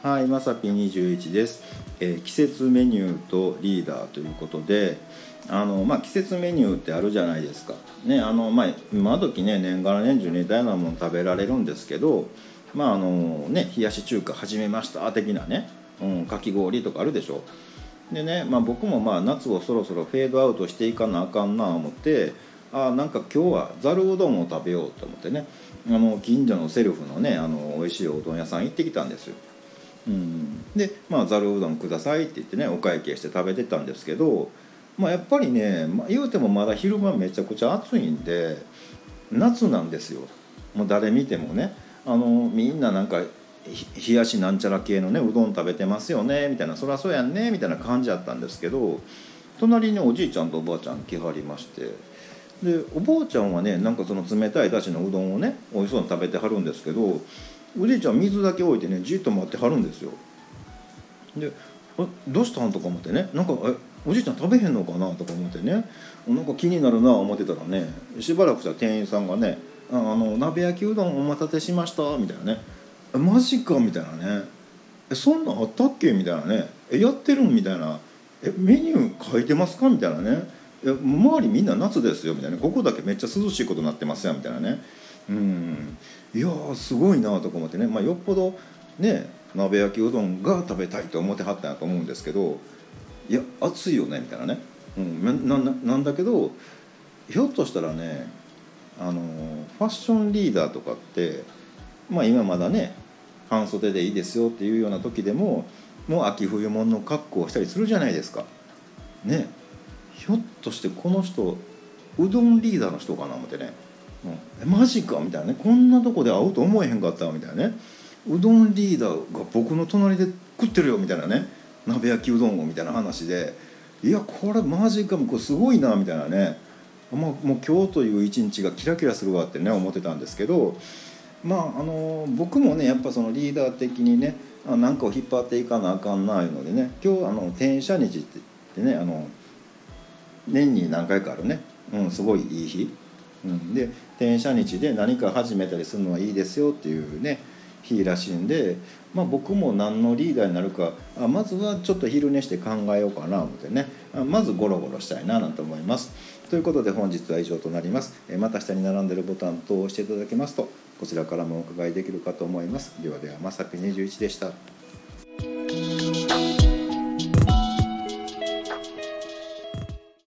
はい、まさぴ21です、えー季節メニューとリーダーということであの、まあ、季節メニューってあるじゃないですか、ねあのまあ、今時ね年がら年中似たようなもの食べられるんですけど、まああのね、冷やし中華始めました的なね、うん、かき氷とかあるでしょ。でね、まあ、僕もまあ夏をそろそろフェードアウトしていかなあかんなあ思ってあなんか今日はざるうどんを食べようと思ってねあの近所のセルフのねあの美味しいおうどん屋さん行ってきたんですよ。うん、でまあざるうどんくださいって言ってねお会計して食べてたんですけど、まあ、やっぱりね、まあ、言うてもまだ昼間めちゃくちゃ暑いんで夏なんですよ。もう誰見てもね。あのみんななんか冷やしなんちゃら系のねうどん食べてますよねみたいなそりゃそうやんねみたいな感じだったんですけど隣におじいちゃんとおばあちゃん来はりましてでおばあちゃんはねなんかその冷たいだしのうどんをね美味しそうに食べてはるんですけどおじいちゃん水だけ置いてねじっと待ってはるんですよ。で「えどうしたん?」とか思ってね。なんかえおじいちゃん食べへんのかなとか思ってね。なんか気になるな思ってたらねしばらくしたら店員さんがね「あの鍋焼きうどんお待たせしました」みたいなね「マジか」みたいなね「えそんなんあったっけ?」みたいなね「えやってるん?」みたいな「えメニュー書いてますか?」みたいなね「周りみんな夏ですよ」みたいな「ここだけめっちゃ涼しいことになってますよ」みたいなね。うん。いやーすごいなとか思ってね、まあ、よっぽどね鍋焼きうどんが食べたいと思ってはったんやと思うんですけどいや暑いよねみたいなね、うん、ななんだけどひょっとしたらねあのファッションリーダーとかってまあ今まだね半袖でいいですよっていうような時でももう秋冬物の格好をしたりするじゃないですか。ね。ひょっとしてこの人うどんリーダーの人かな思ってね、マジか？みたいなね。こんなとこで会うと思えへんかったみたいなね。うどんリーダーが僕の隣で食ってるよみたいなね。鍋焼きうどんをみたいな話で。いやこれマジかもこれすごいなみたいなね、まあ、もう今日という一日がキラキラするわってね思ってたんですけど。まああの僕もねやっぱそのリーダー的にねあなんかを引っ張っていかなあかんないのでね。今日あの転写日って言ってねあの年に何回かあるね、うん、すごいいい日。うん、で転写日で何か始めたりするのはいいですよっていうね日らしいんで、まあ、僕も何のリーダーになるかあまずはちょっと昼寝して考えようかな思ってねまずゴロゴロしたいななんて思います。ということで本日は以上となります。また下に並んでるボタン等を押していただけますとこちらからもお伺いできるかと思います。ではではまさぴ21でした。